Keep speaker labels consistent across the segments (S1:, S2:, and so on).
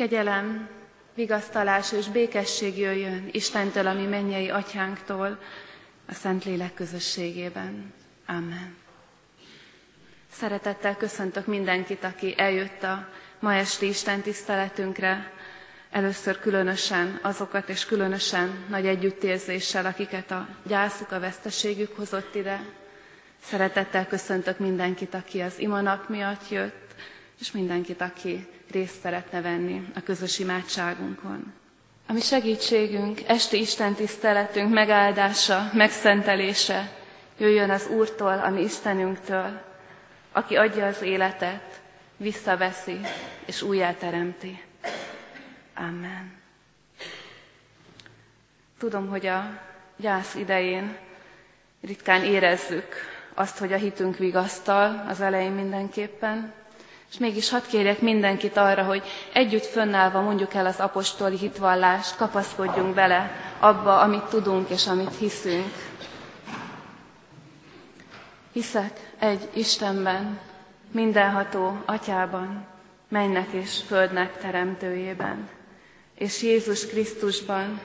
S1: Kegyelem, vigasztalás és békesség jöjjön Istentől, ami mennyei atyánktól, a Szentlélek közösségében. Amen. Szeretettel köszöntök mindenkit, aki eljött a ma esti Isten tiszteletünkre. Először különösen azokat, és különösen nagy együttérzéssel, akiket a gyászuk, a veszteségük hozott ide. Szeretettel köszöntök mindenkit, aki az imanap miatt jött, és mindenkit, aki részt szeretne venni a közös imádságunkon. A mi segítségünk, esti Isten tiszteletünk megáldása, megszentelése jöjjön az Úrtól, a mi Istenünktől, aki adja az életet, visszaveszi és újjáteremti. Amen. Tudom, hogy a gyász idején ritkán érezzük azt, hogy a hitünk vigasztal, az elején mindenképpen, és mégis hadd kérjek mindenkit arra, hogy együtt fönnállva mondjuk el az apostoli hitvallást, kapaszkodjunk bele abba, amit tudunk és amit hiszünk. Hiszek egy Istenben, mindenható Atyában, mennek és földnek teremtőjében, és Jézus Krisztusban,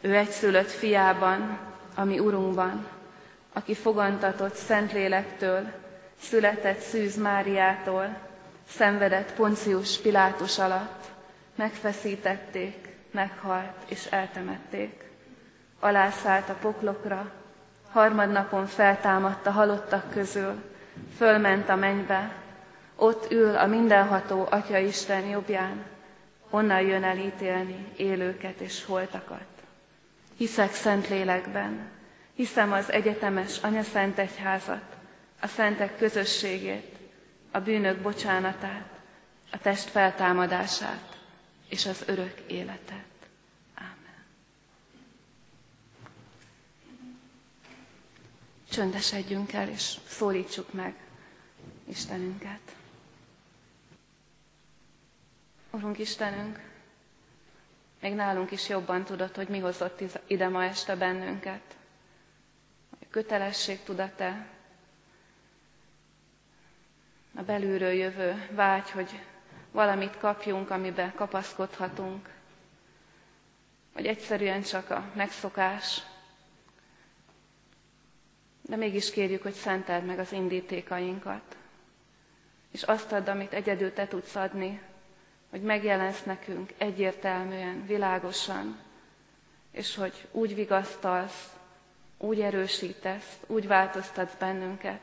S1: ő egyszülött fiában, ami Urunkban, aki fogantatott Szentlélektől, született Szűz Máriától, szenvedett Poncius Pilátus alatt, megfeszítették, meghalt és eltemették. Alászállt a poklokra, harmadnapon feltámadt a halottak közül, fölment a mennybe, ott ül a mindenható Atya Isten jobbján, onnan jön el ítélni élőket és holtakat. Hiszek szent lélekben, hiszem az egyetemes Anya Szent Egyházat, a szentek közösségét, a bűnök bocsánatát, a test feltámadását és az örök életet. Ámen. Csöndesedjünk el, és szólítsuk meg Istenünket. Urunk Istenünk, még nálunk is jobban tudod, hogy mi hozott ide ma este bennünket. A kötelesség tudat-e, a belülről jövő vágy, hogy valamit kapjunk, amiben kapaszkodhatunk, vagy egyszerűen csak a megszokás, de mégis kérjük, hogy szenteld meg az indítékainkat, és azt add, amit egyedül te tudsz adni, hogy megjelensz nekünk egyértelműen, világosan, és hogy úgy vigasztalsz, úgy erősítesz, úgy változtatsz bennünket,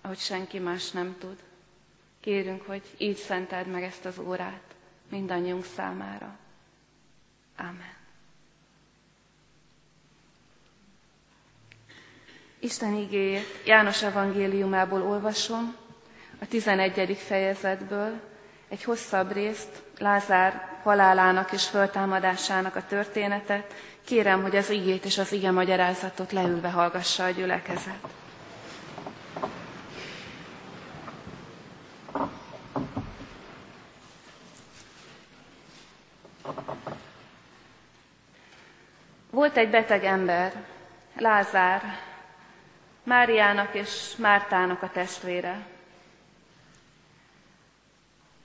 S1: ahogy senki más nem tud. Kérünk, hogy így szenteld meg ezt az órát mindannyiunk számára. Amen. Isten igéjét János evangéliumából olvasom, a 11. fejezetből, egy hosszabb részt, Lázár halálának és föltámadásának a történetet. Kérem, hogy az igét és az ige magyarázatot leülve hallgassa a gyülekezet. Volt egy beteg ember, Lázár, Máriának és Mártának a testvére.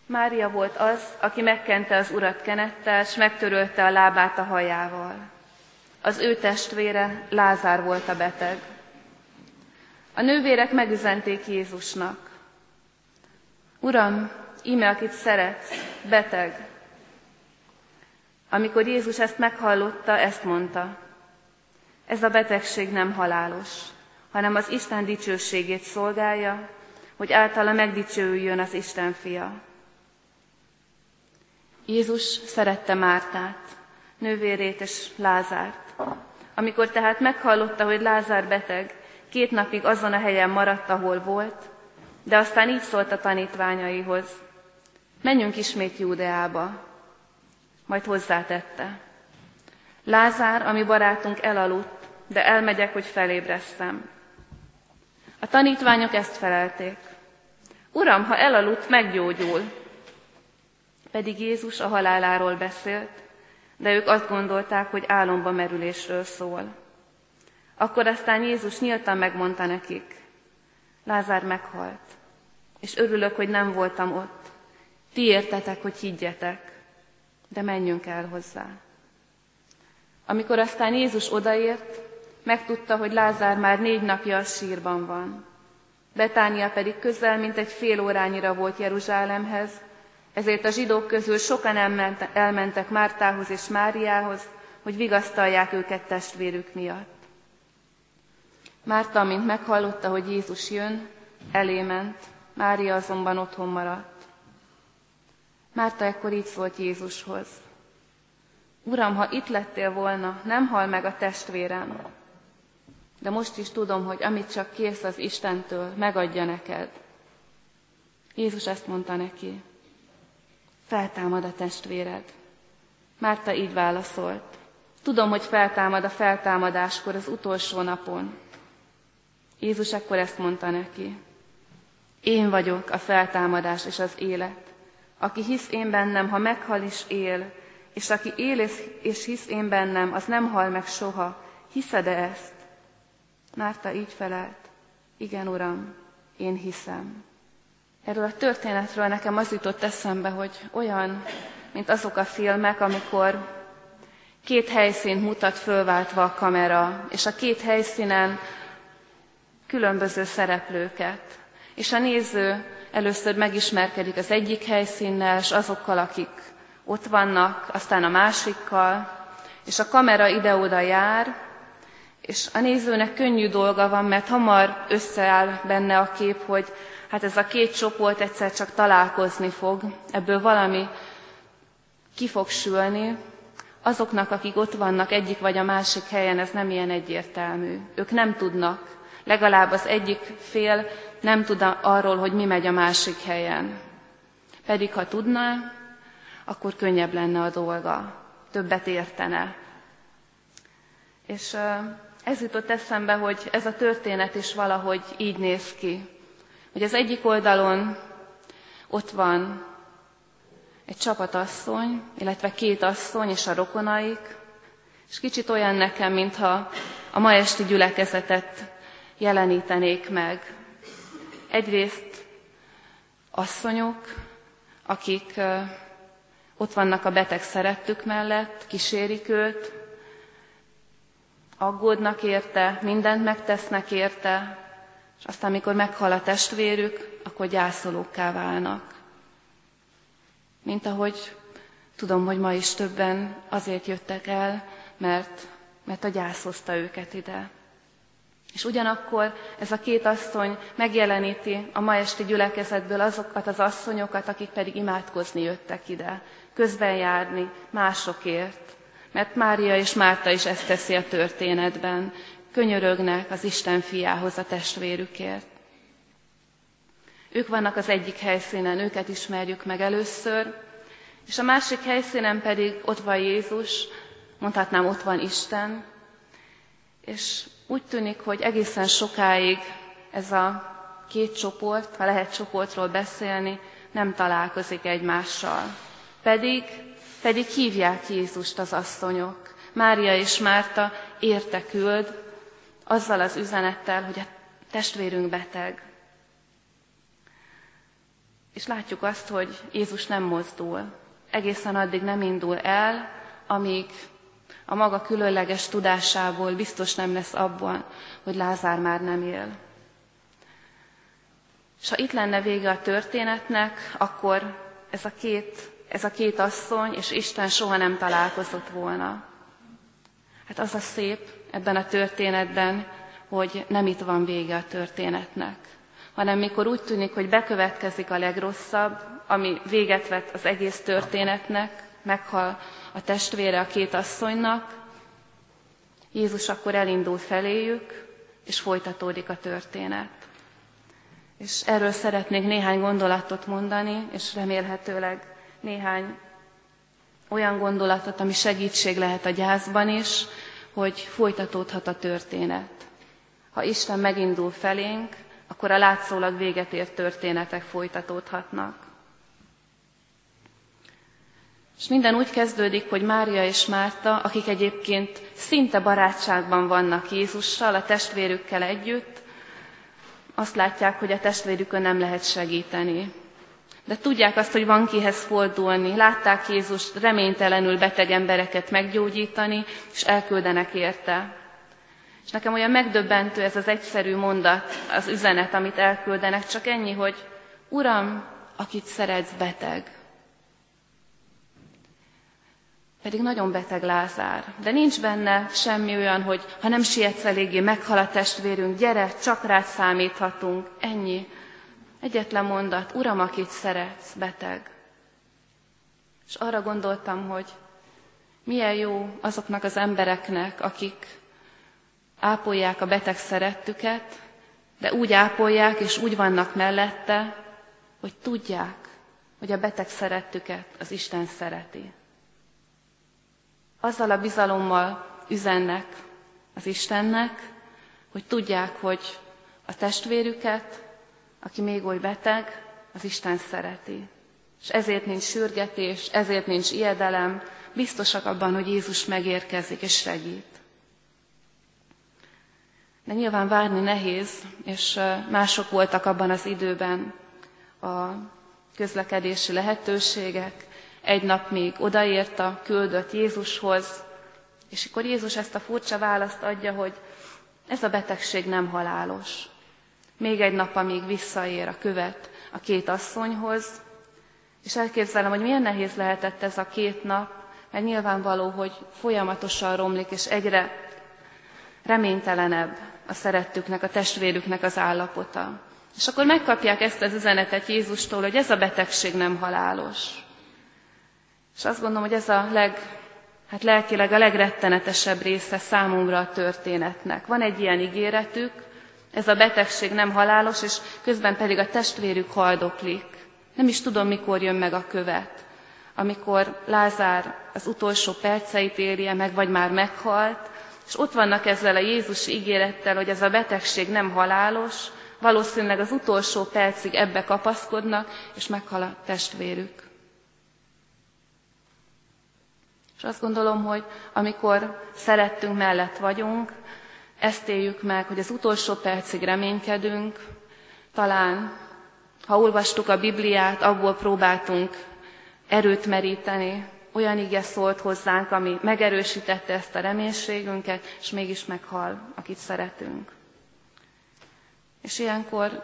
S1: Mária volt az, aki megkente az urat kenettel, és megtörölte a lábát a hajával. Az ő testvére Lázár volt a beteg. A nővérek megüzenték Jézusnak. Uram, íme, akit szeretsz, beteg. Amikor Jézus ezt meghallotta, ezt mondta. Ez a betegség nem halálos, hanem az Isten dicsőségét szolgálja, hogy általa megdicsőüljön az Isten fia. Jézus szerette Mártát, nővérét és Lázárt. Amikor tehát meghallotta, hogy Lázár beteg, két napig azon a helyen maradt, ahol volt, de aztán így szólt a tanítványaihoz. Menjünk ismét Júdeába, majd hozzátette. Lázár, ami barátunk elaludt, de elmegyek, hogy felébresztem. A tanítványok ezt felelték. Uram, ha elaludt, meggyógyul. Pedig Jézus a haláláról beszélt, de ők azt gondolták, hogy álomba merülésről szól. Akkor aztán Jézus nyíltan megmondta nekik, Lázár meghalt, és örülök, hogy nem voltam ott. Ti értetek, hogy higgyetek. De menjünk el hozzá. Amikor aztán Jézus odaért, megtudta, hogy Lázár már négy napja a sírban van. Betánia pedig közel, mint egy fél órányira volt Jeruzsálemhez, ezért a zsidók közül sokan elmentek Mártához és Máriához, hogy vigasztalják őket testvérük miatt. Márta, amint meghallotta, hogy Jézus jön, elé ment, Mária azonban otthon maradt. Márta ekkor így szólt Jézushoz. Uram, ha itt lettél volna, nem hal meg a testvérem. De most is tudom, hogy amit csak kérsz az Istentől, megadja neked. Jézus ezt mondta neki. Feltámad a testvéred. Márta így válaszolt. Tudom, hogy feltámad a feltámadáskor az utolsó napon. Jézus ekkor ezt mondta neki. Én vagyok a feltámadás és az élet. Aki hisz én bennem, ha meghal is él, és aki él és hisz én bennem, az nem hal meg soha. Hiszed-e ezt? Márta így felelt. Igen, Uram, én hiszem. Erről a történetről nekem az jutott eszembe, hogy olyan, mint azok a filmek, amikor két helyszínt mutat fölváltva a kamera, és a két helyszínen különböző szereplőket. És a néző először megismerkedik az egyik helyszínnel, és azokkal, akik ott vannak, aztán a másikkal, és a kamera ide-oda jár, és a nézőnek könnyű dolga van, mert hamar összeáll benne a kép, hogy hát ez a két csoport egyszer csak találkozni fog, ebből valami ki fog sülni. Azoknak, akik ott vannak egyik vagy a másik helyen, ez nem ilyen egyértelmű. Ők nem tudnak, legalább az egyik fél nem tud arról, hogy mi megy a másik helyen. Pedig ha tudná, akkor könnyebb lenne a dolga, többet értene. És ez jutott eszembe, hogy ez a történet is valahogy így néz ki. Hogy az egyik oldalon ott van egy csapatasszony, illetve két asszony és a rokonaik, és kicsit olyan nekem, mintha a ma esti gyülekezetet jelenítenék meg. Egyrészt asszonyok, akik ott vannak a beteg szerettük mellett, kísérik őt, aggódnak érte, mindent megtesznek érte, és aztán, amikor meghal a testvérük, akkor gyászolókká válnak. Mint ahogy tudom, hogy ma is többen azért jöttek el, mert, mert a gyász hozta őket ide. És ugyanakkor ez a két asszony megjeleníti a ma esti gyülekezetből azokat az asszonyokat, akik pedig imádkozni jöttek ide, közben járni másokért. Mert Mária és Márta is ezt teszi a történetben. Könyörögnek az Isten fiához a testvérükért. Ők vannak az egyik helyszínen, őket ismerjük meg először, és a másik helyszínen pedig ott van Jézus, mondhatnám, ott van Isten, és úgy tűnik, hogy egészen sokáig ez a két csoport, ha lehet csoportról beszélni, nem találkozik egymással. Pedig, pedig hívják Jézust az asszonyok. Mária és Márta érte küld azzal az üzenettel, hogy a testvérünk beteg. És látjuk azt, hogy Jézus nem mozdul. Egészen addig nem indul el, amíg a maga különleges tudásából biztos nem lesz abban, hogy Lázár már nem él. És ha itt lenne vége a történetnek, akkor ez a két, ez a két asszony és Isten soha nem találkozott volna. Hát az a szép ebben a történetben, hogy nem itt van vége a történetnek, hanem mikor úgy tűnik, hogy bekövetkezik a legrosszabb, ami véget vet az egész történetnek, meghal a testvére a két asszonynak, Jézus akkor elindul feléjük, és folytatódik a történet. És erről szeretnék néhány gondolatot mondani, és remélhetőleg néhány olyan gondolatot, ami segítség lehet a gyászban is, hogy folytatódhat a történet. Ha Isten megindul felénk, akkor a látszólag véget ért történetek folytatódhatnak. És minden úgy kezdődik, hogy Mária és Márta, akik egyébként szinte barátságban vannak Jézussal, a testvérükkel együtt, azt látják, hogy a testvérükön nem lehet segíteni. de tudják azt, hogy van kihez fordulni. Látták Jézus reménytelenül beteg embereket meggyógyítani, és elküldenek érte. És nekem olyan megdöbbentő ez az egyszerű mondat, az üzenet, amit elküldenek, csak ennyi, hogy Uram, akit szeretsz, beteg. Pedig nagyon beteg Lázár. De nincs benne semmi olyan, hogy ha nem sietsz eléggé, meghal a testvérünk, gyere, csak rád számíthatunk. Ennyi. Egyetlen mondat, Uram, akit szeretsz, beteg. És arra gondoltam, hogy milyen jó azoknak az embereknek, akik ápolják a beteg szerettüket, de úgy ápolják és úgy vannak mellette, hogy tudják, hogy a beteg szerettüket az Isten szereti. Azzal a bizalommal üzennek az Istennek, hogy tudják, hogy a testvérüket, aki még oly beteg, az Isten szereti. És ezért nincs sürgetés, ezért nincs ijedelem, biztosak abban, hogy Jézus megérkezik és segít. De nyilván várni nehéz, és mások voltak abban az időben a közlekedési lehetőségek. Egy nap még odaért a küldött Jézushoz, és akkor Jézus ezt a furcsa választ adja, hogy ez a betegség nem halálos. Még egy nap, amíg visszaér a követ a két asszonyhoz, és elképzelem, hogy milyen nehéz lehetett ez a két nap, mert nyilvánvaló, hogy folyamatosan romlik, és egyre reménytelenebb a szerettüknek, a testvérüknek az állapota. És akkor megkapják ezt az üzenetet Jézustól, hogy ez a betegség nem halálos. És azt gondolom, hogy ez a leg, hát lelkileg a legrettenetesebb része számomra a történetnek. Van egy ilyen ígéretük, ez a betegség nem halálos, és közben pedig a testvérük haldoklik. Nem is tudom, mikor jön meg a követ. Amikor Lázár az utolsó perceit érje meg, vagy már meghalt, és ott vannak ezzel a Jézus ígérettel, hogy ez a betegség nem halálos, valószínűleg az utolsó percig ebbe kapaszkodnak, és meghal a testvérük. És azt gondolom, hogy amikor szerettünk mellett vagyunk, ezt éljük meg, hogy az utolsó percig reménykedünk, talán, ha olvastuk a Bibliát, abból próbáltunk erőt meríteni, olyan ige szólt hozzánk, ami megerősítette ezt a reménységünket, és mégis meghal, akit szeretünk. És ilyenkor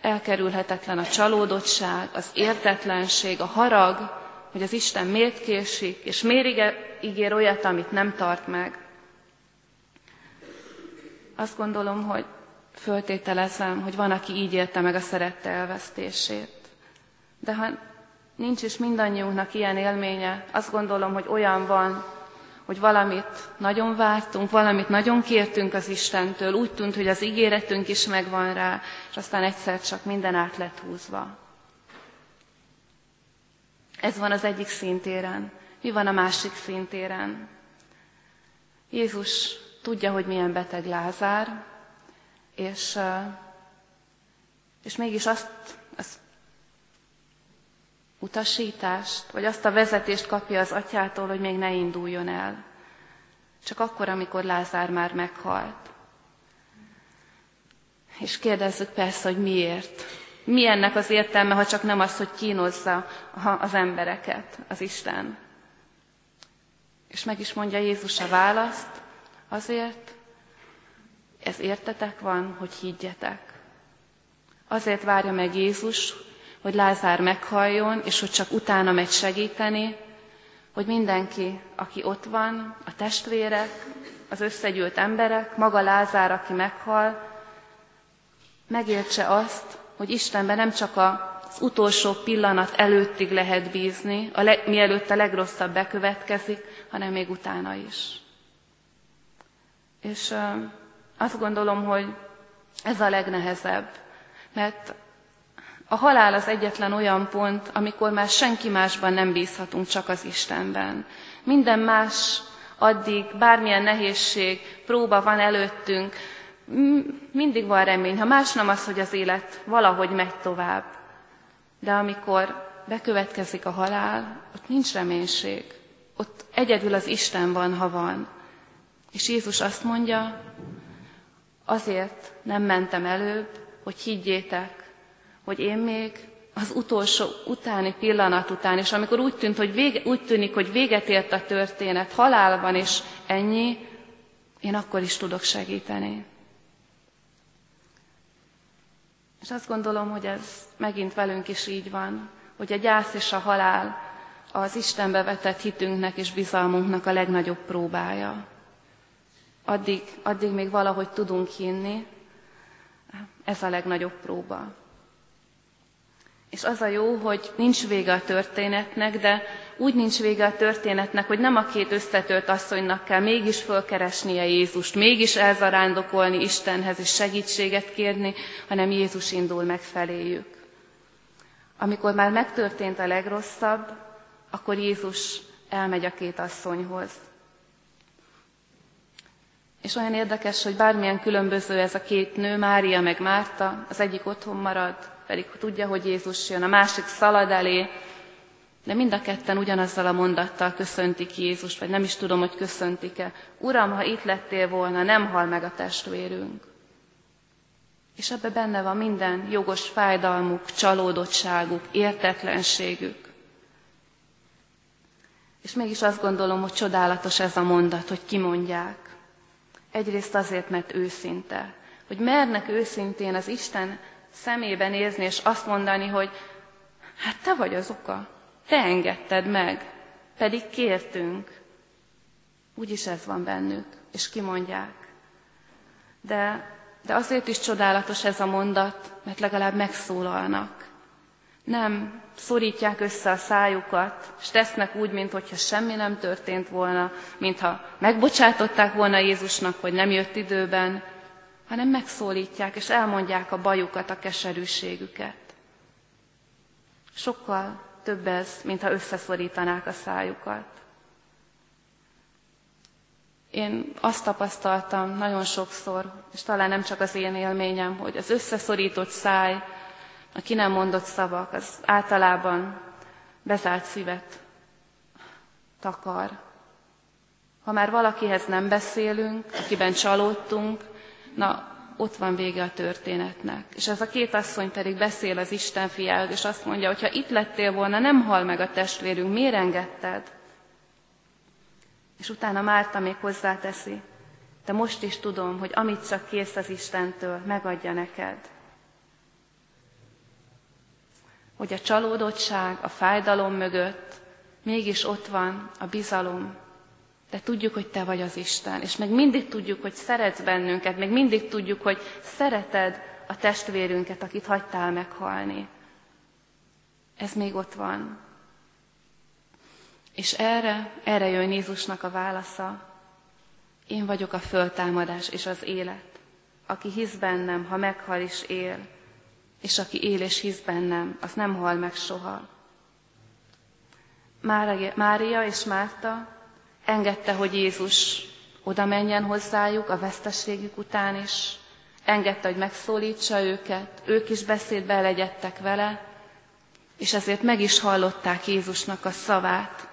S1: elkerülhetetlen a csalódottság, az értetlenség, a harag, hogy az Isten miért késik, és miért ígér olyat, amit nem tart meg. Azt gondolom, hogy föltételezem, hogy van, aki így élte meg a szerette elvesztését. De ha nincs is mindannyiunknak ilyen élménye, azt gondolom, hogy olyan van, hogy valamit nagyon vártunk, valamit nagyon kértünk az Istentől, úgy tűnt, hogy az ígéretünk is megvan rá, és aztán egyszer csak minden át lett húzva. Ez van az egyik szintéren. Mi van a másik szintéren? Jézus tudja, hogy milyen beteg Lázár, és, és mégis azt, azt utasítást, vagy azt a vezetést kapja az atyától, hogy még ne induljon el. Csak akkor, amikor Lázár már meghalt. És kérdezzük persze, hogy miért. Mi ennek az értelme, ha csak nem az, hogy kínozza az embereket, az Isten. És meg is mondja Jézus a választ, azért, ez értetek van, hogy higgyetek. Azért várja meg Jézus, hogy Lázár meghalljon, és hogy csak utána megy segíteni, hogy mindenki, aki ott van, a testvérek, az összegyűlt emberek, maga Lázár, aki meghal, megértse azt, hogy Istenben nem csak az utolsó pillanat előttig lehet bízni, a le, mielőtt a legrosszabb bekövetkezik, hanem még utána is. És azt gondolom, hogy ez a legnehezebb, mert a halál az egyetlen olyan pont, amikor már senki másban nem bízhatunk, csak az Istenben. Minden más addig, bármilyen nehézség, próba van előttünk, mindig van remény. Ha más nem az, hogy az élet valahogy megy tovább. De amikor bekövetkezik a halál, ott nincs reménység. Ott egyedül az Isten van, ha van. És Jézus azt mondja, azért nem mentem előbb, hogy higgyétek, hogy én még az utolsó utáni pillanat után, és amikor úgy, tűnt, hogy vége, úgy tűnik, hogy véget ért a történet, halálban és ennyi, én akkor is tudok segíteni. És azt gondolom, hogy ez megint velünk is így van, hogy a gyász és a halál az Istenbe vetett hitünknek és bizalmunknak a legnagyobb próbája. Addig, addig még valahogy tudunk hinni, ez a legnagyobb próba. És az a jó, hogy nincs vége a történetnek, de úgy nincs vége a történetnek, hogy nem a két összetört asszonynak kell mégis fölkeresnie Jézust, mégis elzarándokolni Istenhez és segítséget kérni, hanem Jézus indul meg feléjük. Amikor már megtörtént a legrosszabb, akkor Jézus elmegy a két asszonyhoz. És olyan érdekes, hogy bármilyen különböző ez a két nő, Mária meg Márta, az egyik otthon marad, pedig tudja, hogy Jézus jön, a másik szalad elé, de mind a ketten ugyanazzal a mondattal köszöntik Jézust, vagy nem is tudom, hogy köszöntik-e. Uram, ha itt lettél volna, nem hal meg a testvérünk. És ebbe benne van minden jogos fájdalmuk, csalódottságuk, értetlenségük. És mégis azt gondolom, hogy csodálatos ez a mondat, hogy kimondják. Egyrészt azért, mert őszinte. Hogy mernek őszintén az Isten szemébe nézni, és azt mondani, hogy hát te vagy az oka, te engedted meg, pedig kértünk. Úgyis ez van bennük, és kimondják. De, de azért is csodálatos ez a mondat, mert legalább megszólalnak. Nem szorítják össze a szájukat, és tesznek úgy, mintha semmi nem történt volna, mintha megbocsátották volna Jézusnak, hogy nem jött időben, hanem megszólítják, és elmondják a bajukat, a keserűségüket. Sokkal több ez, mintha összeszorítanák a szájukat. Én azt tapasztaltam nagyon sokszor, és talán nem csak az én élményem, hogy az összeszorított száj, a ki nem mondott szavak, az általában bezárt szívet takar. Ha már valakihez nem beszélünk, akiben csalódtunk, na, ott van vége a történetnek. És ez a két asszony pedig beszél az Isten fiához, és azt mondja, hogy ha itt lettél volna, nem hal meg a testvérünk, miért engedted? És utána Márta még hozzáteszi, de most is tudom, hogy amit csak kész az Istentől, megadja neked. hogy a csalódottság, a fájdalom mögött mégis ott van a bizalom. De tudjuk, hogy Te vagy az Isten, és meg mindig tudjuk, hogy szeretsz bennünket, meg mindig tudjuk, hogy szereted a testvérünket, akit hagytál meghalni. Ez még ott van. És erre, erre jön Jézusnak a válasza. Én vagyok a föltámadás és az élet. Aki hisz bennem, ha meghal is él, és aki él és hisz bennem, az nem hal meg soha. Mária és Márta engedte, hogy Jézus oda menjen hozzájuk a vesztességük után is, engedte, hogy megszólítsa őket, ők is beszédbe legyettek vele, és ezért meg is hallották Jézusnak a szavát,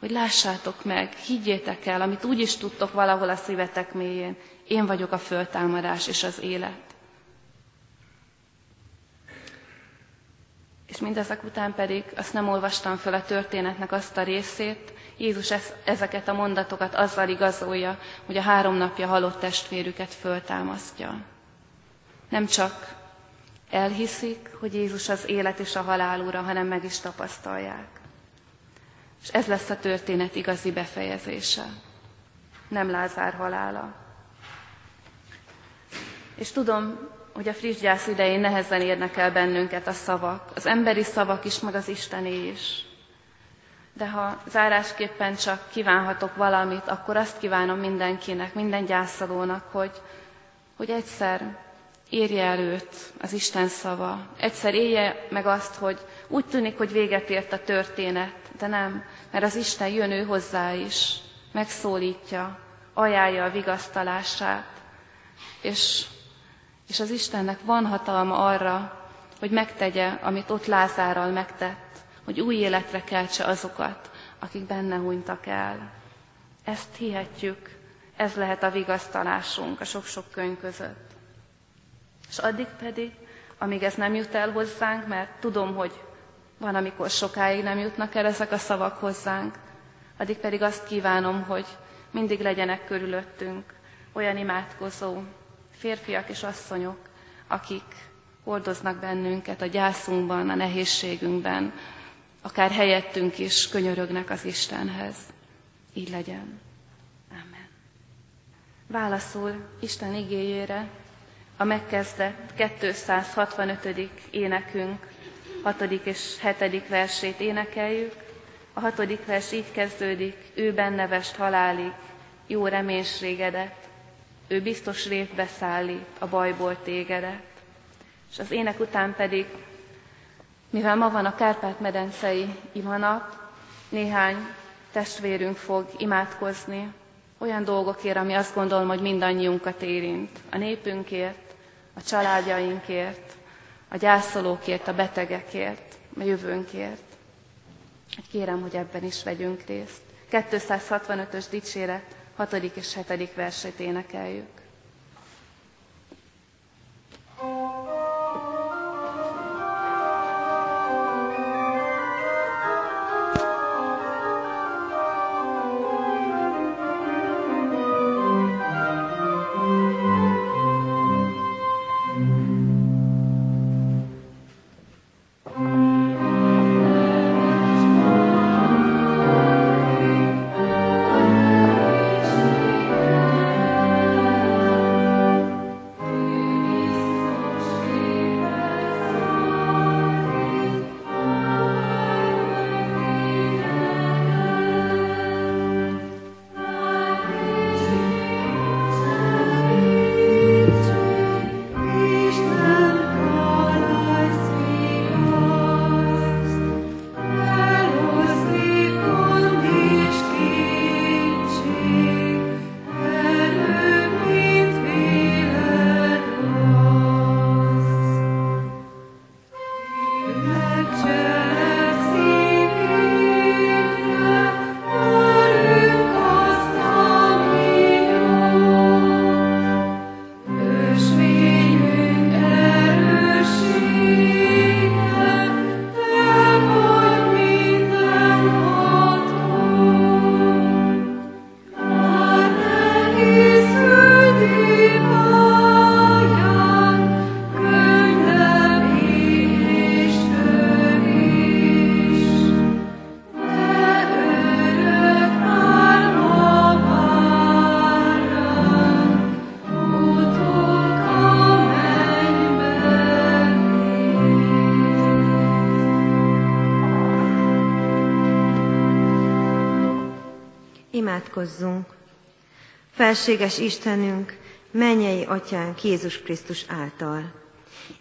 S1: hogy lássátok meg, higgyétek el, amit úgy is tudtok valahol a szívetek mélyén, én vagyok a föltámadás és az élet. És mindezek után pedig azt nem olvastam föl a történetnek azt a részét, Jézus ezeket a mondatokat azzal igazolja, hogy a három napja halott testvérüket föltámasztja. Nem csak elhiszik, hogy Jézus az élet és a halál ura, hanem meg is tapasztalják. És ez lesz a történet igazi befejezése. Nem Lázár halála. És tudom, hogy a friss gyász idején nehezen érnek el bennünket a szavak, az emberi szavak is, meg az Istené is. De ha zárásképpen csak kívánhatok valamit, akkor azt kívánom mindenkinek, minden gyászolónak, hogy, hogy egyszer érje előtt az Isten szava. Egyszer élje meg azt, hogy úgy tűnik, hogy véget ért a történet, de nem, mert az Isten jön ő hozzá is, megszólítja, ajánlja a vigasztalását, és és az Istennek van hatalma arra, hogy megtegye, amit ott Lázárral megtett, hogy új életre keltse azokat, akik benne hunytak el. Ezt hihetjük, ez lehet a vigasztalásunk a sok-sok könyv között. És addig pedig, amíg ez nem jut el hozzánk, mert tudom, hogy van, amikor sokáig nem jutnak el ezek a szavak hozzánk, addig pedig azt kívánom, hogy mindig legyenek körülöttünk olyan imádkozó férfiak és asszonyok, akik hordoznak bennünket a gyászunkban, a nehézségünkben, akár helyettünk is könyörögnek az Istenhez. Így legyen. Amen. Válaszul Isten igéjére a megkezdett 265. énekünk 6. és 7. versét énekeljük. A hatodik vers így kezdődik, ő benne vest halálig, jó reménységedet, ő biztos révbe szállít a bajból tégedet. És az ének után pedig, mivel ma van a Kárpát-medencei imanap, néhány testvérünk fog imádkozni olyan dolgokért, ami azt gondolom, hogy mindannyiunkat érint. A népünkért, a családjainkért, a gyászolókért, a betegekért, a jövőnkért. Kérem, hogy ebben is vegyünk részt. 265-ös dicséret, 6. és 7. versét énekeljük.
S2: Imádkozzunk! Felséges Istenünk, mennyei Atyánk Jézus Krisztus által.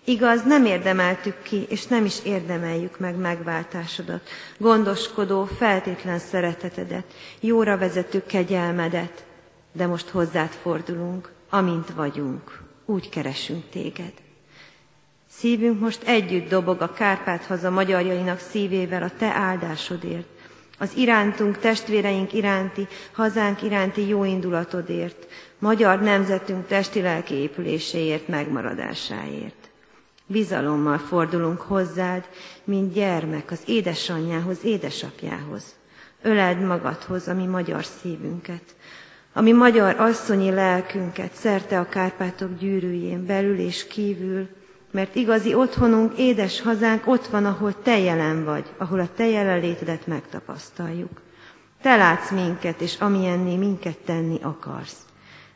S2: Igaz, nem érdemeltük ki, és nem is érdemeljük meg megváltásodat, gondoskodó, feltétlen szeretetedet, jóra vezető kegyelmedet, de most hozzád fordulunk, amint vagyunk, úgy keresünk téged. Szívünk most együtt dobog a Kárpát haza magyarjainak szívével a te áldásodért, az irántunk, testvéreink iránti, hazánk iránti jó indulatodért, magyar nemzetünk testi-lelki épüléséért, megmaradásáért. Bizalommal fordulunk hozzád, mint gyermek az édesanyjához, édesapjához. Öleld magadhoz, ami magyar szívünket, ami magyar asszonyi lelkünket szerte a Kárpátok gyűrűjén, belül és kívül, mert igazi otthonunk, édes hazánk ott van, ahol te jelen vagy, ahol a te jelenlétedet megtapasztaljuk. Te látsz minket, és amilyenné minket tenni akarsz.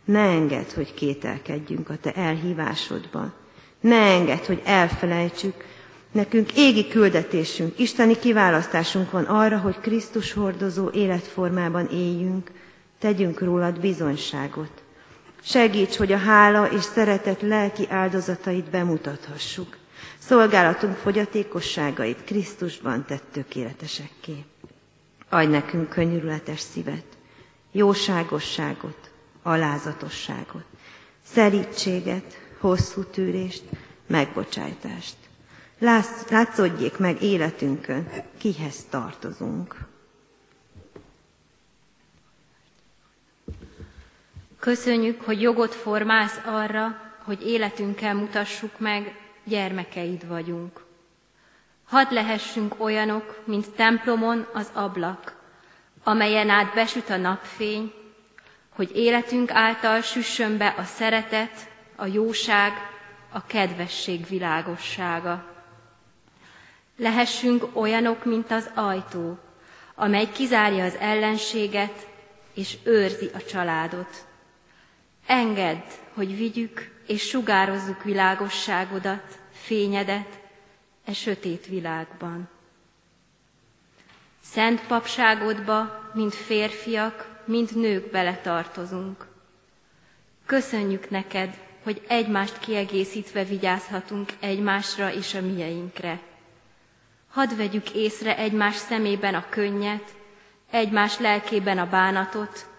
S2: Ne engedd, hogy kételkedjünk a te elhívásodban. Ne engedd, hogy elfelejtsük. Nekünk égi küldetésünk, isteni kiválasztásunk van arra, hogy Krisztus hordozó életformában éljünk, tegyünk rólad bizonyságot. Segíts, hogy a hála és szeretet lelki áldozatait bemutathassuk. Szolgálatunk fogyatékosságait Krisztusban tett tökéletesekké. Adj nekünk könyörületes szívet, jóságosságot, alázatosságot, szerítséget, hosszú tűrést, megbocsájtást. Látszódjék meg életünkön, kihez tartozunk.
S3: Köszönjük, hogy jogot formálsz arra, hogy életünkkel mutassuk meg, gyermekeid vagyunk. Hadd lehessünk olyanok, mint templomon az ablak, amelyen át besüt a napfény, hogy életünk által süssön be a szeretet, a jóság, a kedvesség világossága. Lehessünk olyanok, mint az ajtó, amely kizárja az ellenséget és őrzi a családot. Engedd, hogy vigyük és sugározzuk világosságodat, fényedet e sötét világban. Szent papságodba, mint férfiak, mint nők beletartozunk. Köszönjük neked, hogy egymást kiegészítve vigyázhatunk egymásra és a mieinkre. Hadd vegyük észre egymás szemében a könnyet, egymás lelkében a bánatot,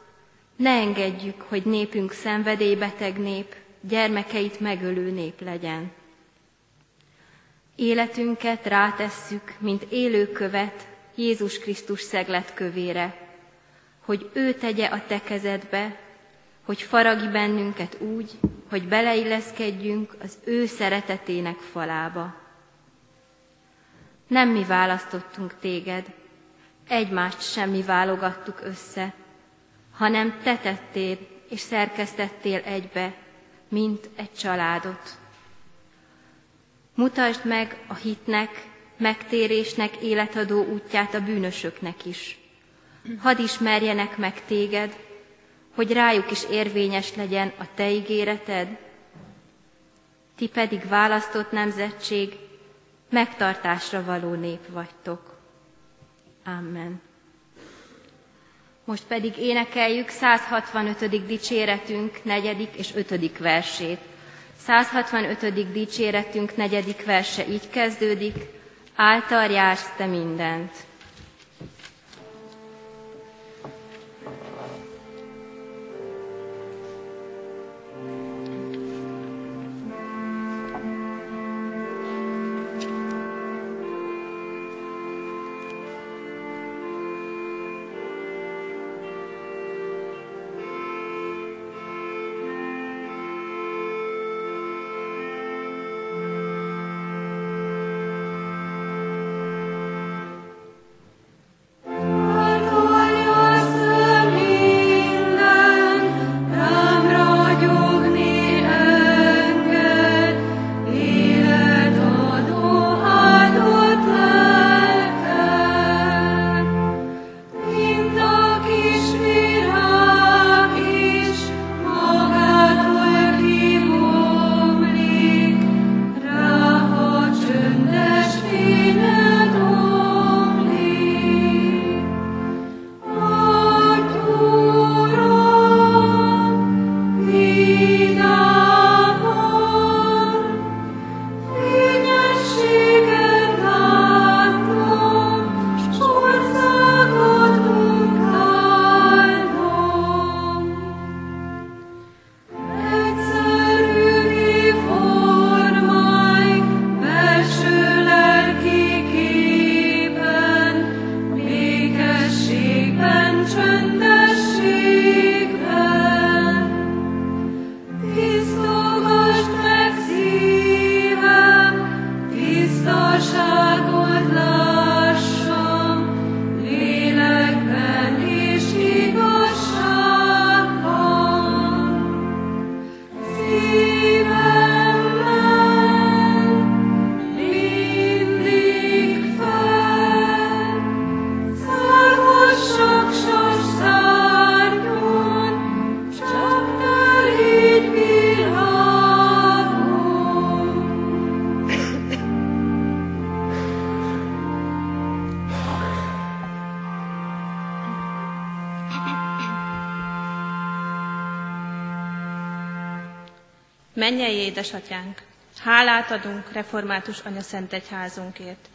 S3: ne engedjük, hogy népünk szenvedélybeteg nép, gyermekeit megölő nép legyen. Életünket rátesszük, mint élőkövet Jézus Krisztus szegletkövére, hogy ő tegye a te kezedbe, hogy faragi bennünket úgy, hogy beleilleszkedjünk az ő szeretetének falába. Nem mi választottunk téged, egymást sem mi válogattuk össze, hanem te tettél és szerkesztettél egybe, mint egy családot. Mutasd meg a hitnek, megtérésnek életadó útját a bűnösöknek is. Hadd ismerjenek meg téged, hogy rájuk is érvényes legyen a te ígéreted. Ti pedig választott nemzetség, megtartásra való nép vagytok. Amen. Most pedig énekeljük 165. dicséretünk negyedik és ötödik versét. 165. dicséretünk negyedik verse így kezdődik, által jársz te mindent.
S4: Édesatyánk, hálát adunk református Szent Egyházunkért.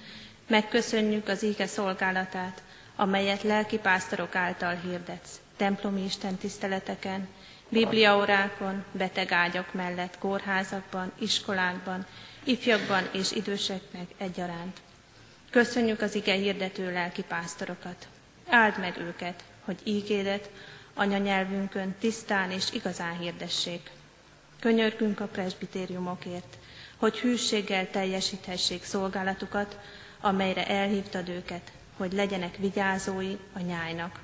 S4: Megköszönjük az íge szolgálatát, amelyet lelki pásztorok által hirdetsz, templomi istentiszteleteken, bibliaórákon, betegágyak mellett, kórházakban, iskolákban, ifjakban és időseknek egyaránt. Köszönjük az ige hirdető lelki pásztorokat. Áld meg őket, hogy ígédet anyanyelvünkön tisztán és igazán hirdessék. Könyörgünk a presbitériumokért, hogy hűséggel teljesíthessék szolgálatukat, amelyre elhívtad őket, hogy legyenek vigyázói a nyájnak.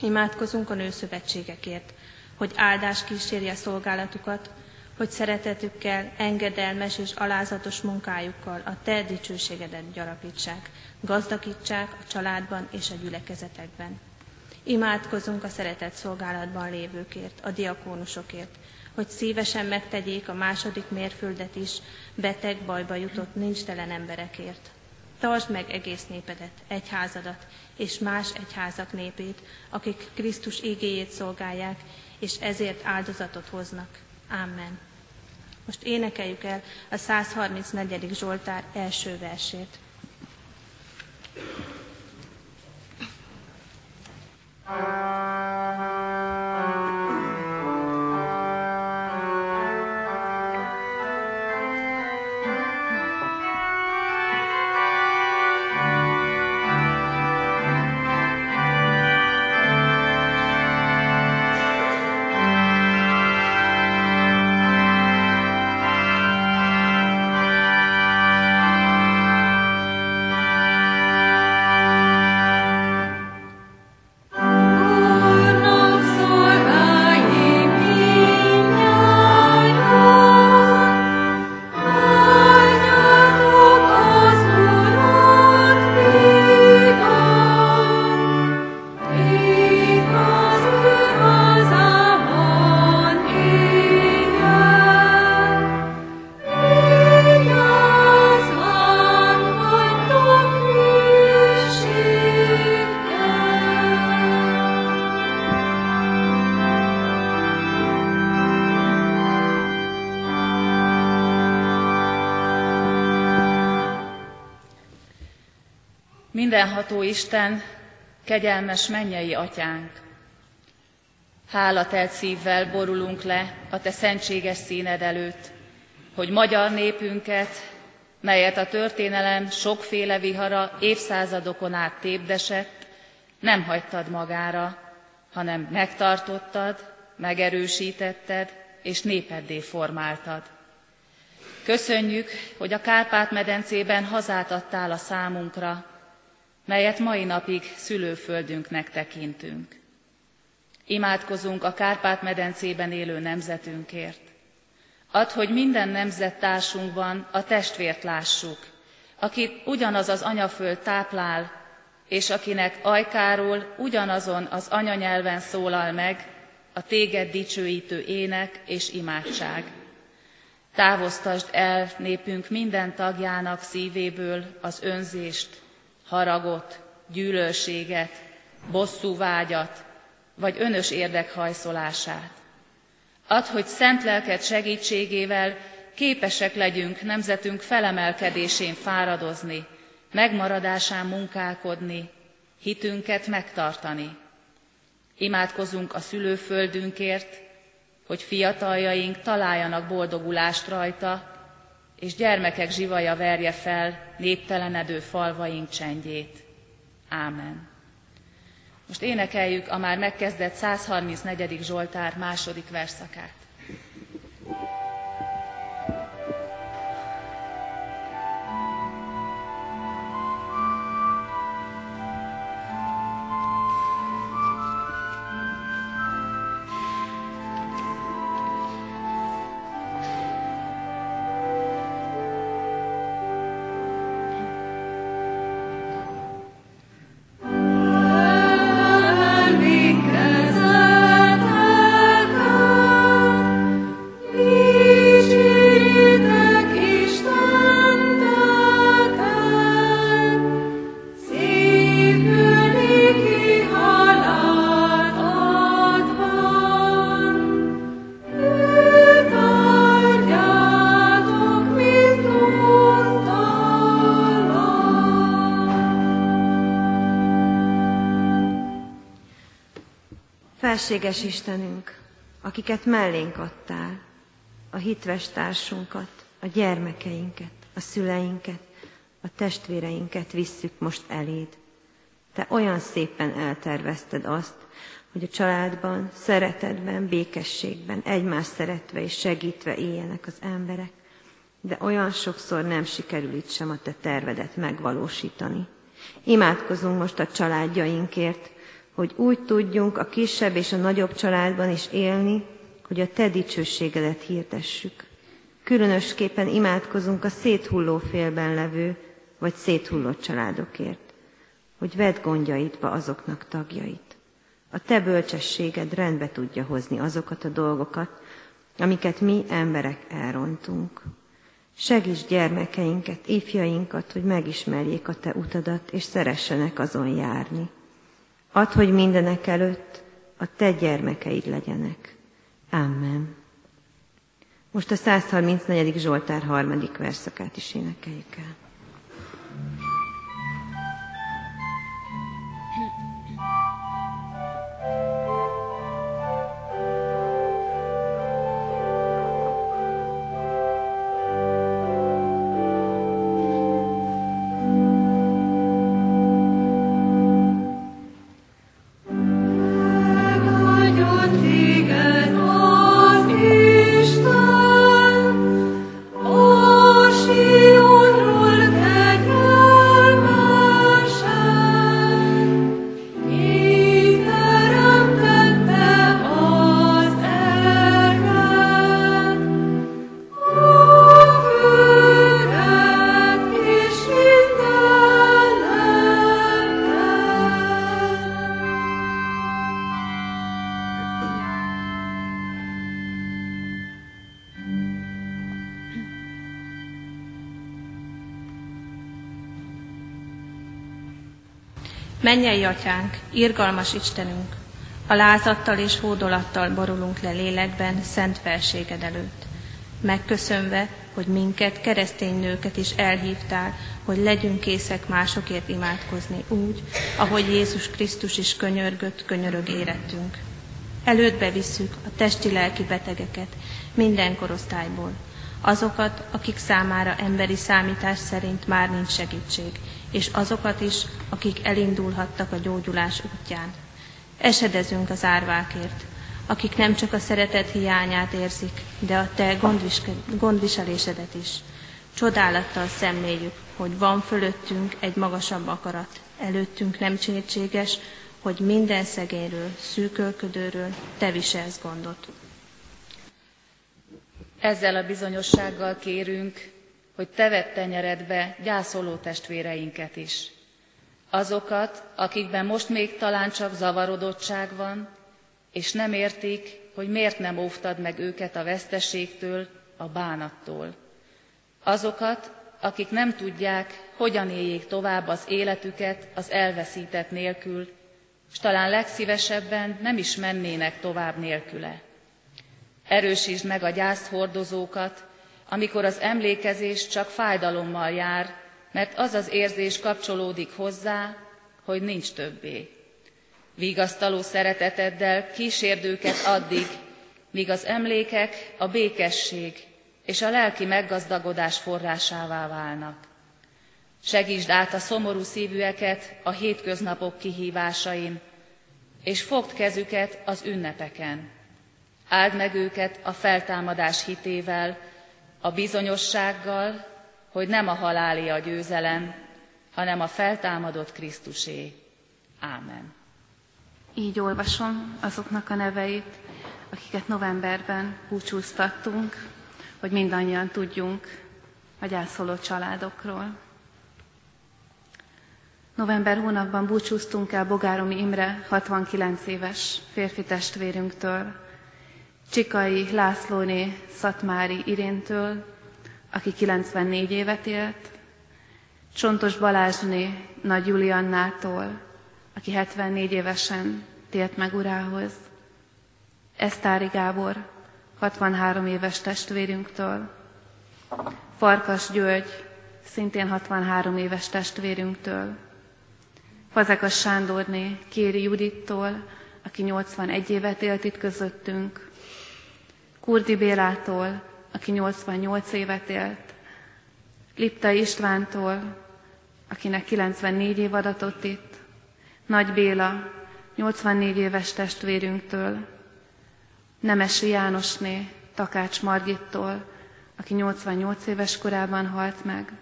S4: Imádkozunk a nőszövetségekért, hogy áldás kísérje szolgálatukat, hogy szeretetükkel, engedelmes és alázatos munkájukkal a Te dicsőségedet gyarapítsák, gazdagítsák a családban és a gyülekezetekben. Imádkozunk a szeretett szolgálatban lévőkért, a diakónusokért, hogy szívesen megtegyék a második mérföldet is beteg bajba jutott nincstelen emberekért. Tartsd meg egész népedet, egyházadat és más egyházak népét, akik Krisztus igéjét szolgálják, és ezért áldozatot hoznak. Amen. Most énekeljük el a 134. Zsoltár első versét.
S5: Mindenható Isten, kegyelmes mennyei atyánk, hálatelt szívvel borulunk le a te szentséges színed előtt, hogy magyar népünket, melyet a történelem sokféle vihara évszázadokon át tépdesett, nem hagytad magára, hanem megtartottad, megerősítetted és népeddé formáltad. Köszönjük, hogy a Kárpát-medencében hazát adtál a számunkra, melyet mai napig szülőföldünknek tekintünk. Imádkozunk a Kárpát-medencében élő nemzetünkért. Add, hogy minden nemzettársunkban a testvért lássuk, akit ugyanaz az anyaföld táplál, és akinek ajkáról ugyanazon az anyanyelven szólal meg a téged dicsőítő ének és imádság. Távoztasd el népünk minden tagjának szívéből az önzést, haragot, gyűlölséget, bosszúvágyat, vagy önös érdekhajszolását. Add, hogy szent lelked segítségével képesek legyünk nemzetünk felemelkedésén fáradozni, megmaradásán munkálkodni, hitünket megtartani. Imádkozunk a szülőföldünkért, hogy fiataljaink találjanak boldogulást rajta, és gyermekek zsivaja verje fel néptelenedő falvaink csendjét. Ámen. Most énekeljük a már megkezdett 134. Zsoltár második verszakát.
S2: Felséges Istenünk, akiket mellénk adtál, a hitves társunkat, a gyermekeinket, a szüleinket, a testvéreinket visszük most eléd. Te olyan szépen eltervezted azt, hogy a családban, szeretetben, békességben, egymás szeretve és segítve éljenek az emberek. de olyan sokszor nem sikerül itt sem a te tervedet megvalósítani. Imádkozunk most a családjainkért, hogy úgy tudjunk a kisebb és a nagyobb családban is élni, hogy a te dicsőségedet hirdessük. Különösképpen imádkozunk a széthulló félben levő, vagy széthullott családokért, hogy vedd gondjaidba azoknak tagjait. A te bölcsességed rendbe tudja hozni azokat a dolgokat, amiket mi emberek elrontunk. Segíts gyermekeinket, ifjainkat, hogy megismerjék a Te utadat, és szeressenek azon járni. Add, hogy mindenek előtt a Te gyermekeid legyenek. Amen. Most a 134. Zsoltár harmadik verszakát is énekeljük el.
S4: Mennyei atyánk, irgalmas Istenünk, a lázattal és hódolattal borulunk le lélekben szent felséged előtt. Megköszönve, hogy minket, keresztény nőket is elhívtál, hogy legyünk készek másokért imádkozni úgy, ahogy Jézus Krisztus is könyörgött, könyörög érettünk. Elődbe visszük a testi-lelki betegeket minden korosztályból, azokat, akik számára emberi számítás szerint már nincs segítség, és azokat is, akik elindulhattak a gyógyulás útján. Esedezünk az árvákért, akik nem csak a szeretet hiányát érzik, de a te gondviselésedet is. Csodálattal szemléljük, hogy van fölöttünk egy magasabb akarat, előttünk nem csétséges, hogy minden szegényről, szűkölködőről te viselsz gondot.
S5: Ezzel a bizonyossággal kérünk, hogy te vedd tenyeredbe gyászoló testvéreinket is. Azokat, akikben most még talán csak zavarodottság van, és nem értik, hogy miért nem óvtad meg őket a veszteségtől, a bánattól. Azokat, akik nem tudják, hogyan éljék tovább az életüket az elveszített nélkül, és talán legszívesebben nem is mennének tovább nélküle. Erősítsd meg a gyászhordozókat, amikor az emlékezés csak fájdalommal jár, mert az az érzés kapcsolódik hozzá, hogy nincs többé. Vigasztaló szereteteddel kísérd őket addig, míg az emlékek a békesség és a lelki meggazdagodás forrásává válnak. Segítsd át a szomorú szívűeket a hétköznapok kihívásain, és fogd kezüket az ünnepeken. Áld meg őket a feltámadás hitével, a bizonyossággal, hogy nem a haláli a győzelem, hanem a feltámadott Krisztusé. Ámen.
S1: Így olvasom azoknak a neveit, akiket novemberben búcsúztattunk, hogy mindannyian tudjunk a gyászoló családokról. November hónapban búcsúztunk el Bogáromi Imre 69 éves férfi testvérünktől, Csikai Lászlóné Szatmári Iréntől, aki 94 évet élt, Csontos Balázsné Nagy Juliannától, aki 74 évesen tért meg urához, Esztári Gábor, 63 éves testvérünktől, Farkas György, szintén 63 éves testvérünktől, Fazekas Sándorné Kéri Judittól, aki 81 évet élt itt közöttünk, Kurdi Bélától, aki 88 évet élt, Lipta Istvántól, akinek 94 év adatott itt, Nagy Béla, 84 éves testvérünktől, Nemesi Jánosné, Takács Margittól, aki 88 éves korában halt meg,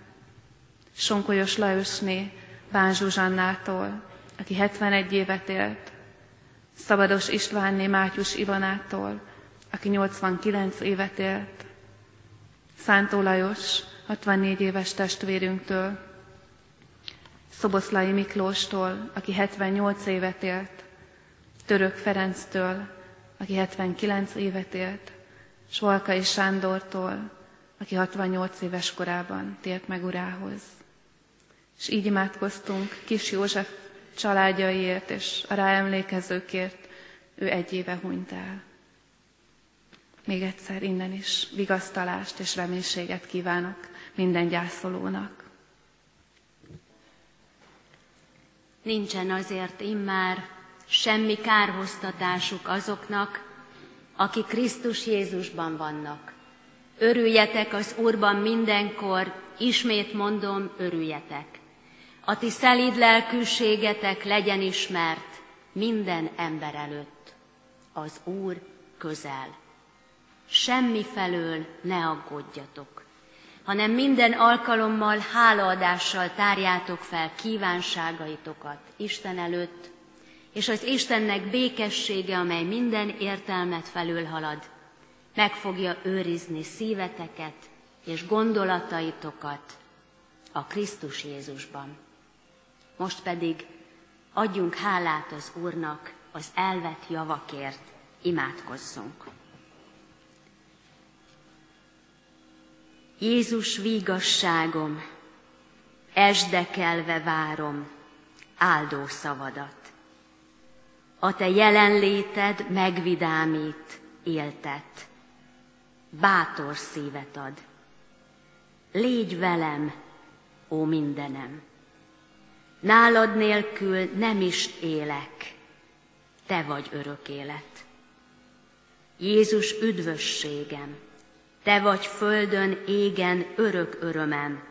S1: Sonkolyos Lajosné Bán Zsuzsannától, aki 71 évet élt, Szabados Istvánné Mátyus Ivanától, aki 89 évet élt, Szántó Lajos, 64 éves testvérünktől, Szoboszlai Miklóstól, aki 78 évet élt, Török Ferenctől, aki 79 évet élt, és Sándortól, aki 68 éves korában tért meg urához. És így imádkoztunk Kis József családjaiért és a ráemlékezőkért, ő egy éve hunyt el. Még egyszer innen is vigasztalást és reménységet kívánok minden gyászolónak.
S6: Nincsen azért immár semmi kárhoztatásuk azoknak, akik Krisztus Jézusban vannak. Örüljetek az Úrban mindenkor, ismét mondom, örüljetek. A ti szelíd lelkűségetek legyen ismert minden ember előtt. Az Úr közel. Semmi felől ne aggódjatok, hanem minden alkalommal hálaadással tárjátok fel kívánságaitokat Isten előtt, és az Istennek békessége, amely minden értelmet felülhalad, meg fogja őrizni szíveteket és gondolataitokat a Krisztus Jézusban. Most pedig adjunk hálát az Úrnak az elvett javakért, imádkozzunk. Jézus vígasságom, esdekelve várom áldó szavadat. A te jelenléted megvidámít, éltet, bátor szívet ad. Légy velem, ó mindenem! Nálad nélkül nem is élek, te vagy örök élet. Jézus üdvösségem, te vagy földön, égen örök örömem.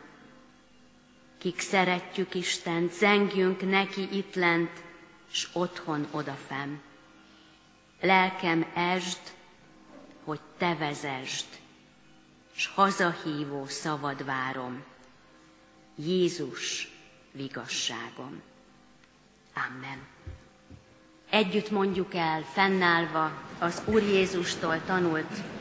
S6: Kik szeretjük Isten, zengjünk neki itt lent, s otthon odafem. Lelkem esd, hogy te vezesd, s hazahívó szavad várom. Jézus, vigasságom. Amen. Együtt mondjuk el, fennállva az Úr Jézustól tanult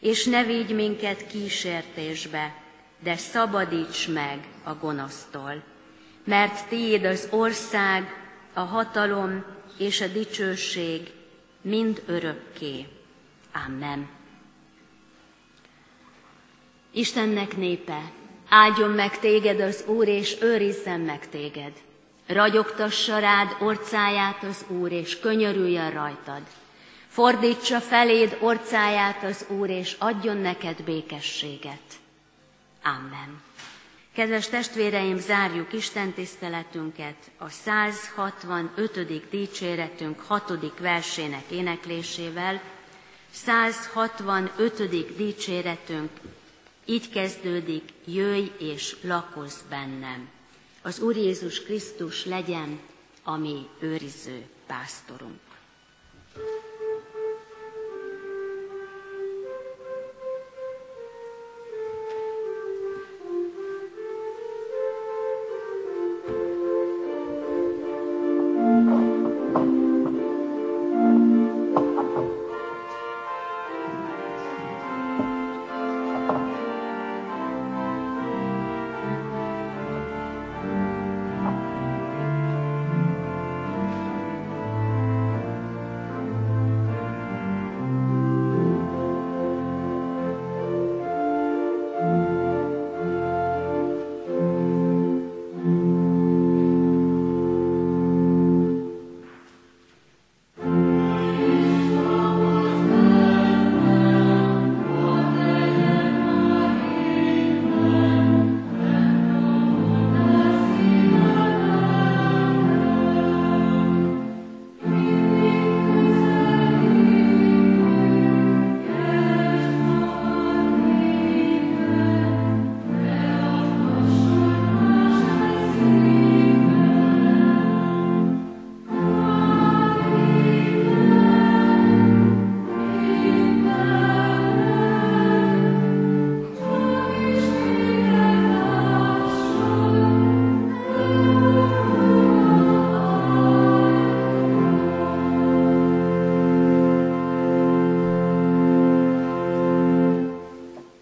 S6: És ne vigy minket kísértésbe, de szabadíts meg a gonosztól. Mert tiéd az ország, a hatalom és a dicsőség mind örökké. Amen. Istennek népe, áldjon meg téged az Úr, és őrizzen meg téged. Ragyogtassa rád orcáját az Úr, és könyörüljön rajtad. Fordítsa feléd orcáját az Úr, és adjon neked békességet. Amen. Kedves testvéreim, zárjuk Isten tiszteletünket a 165. dicséretünk 6. versének éneklésével. 165. dicséretünk így kezdődik, jöjj és lakozz bennem az Úr Jézus Krisztus legyen a mi őriző pásztorunk.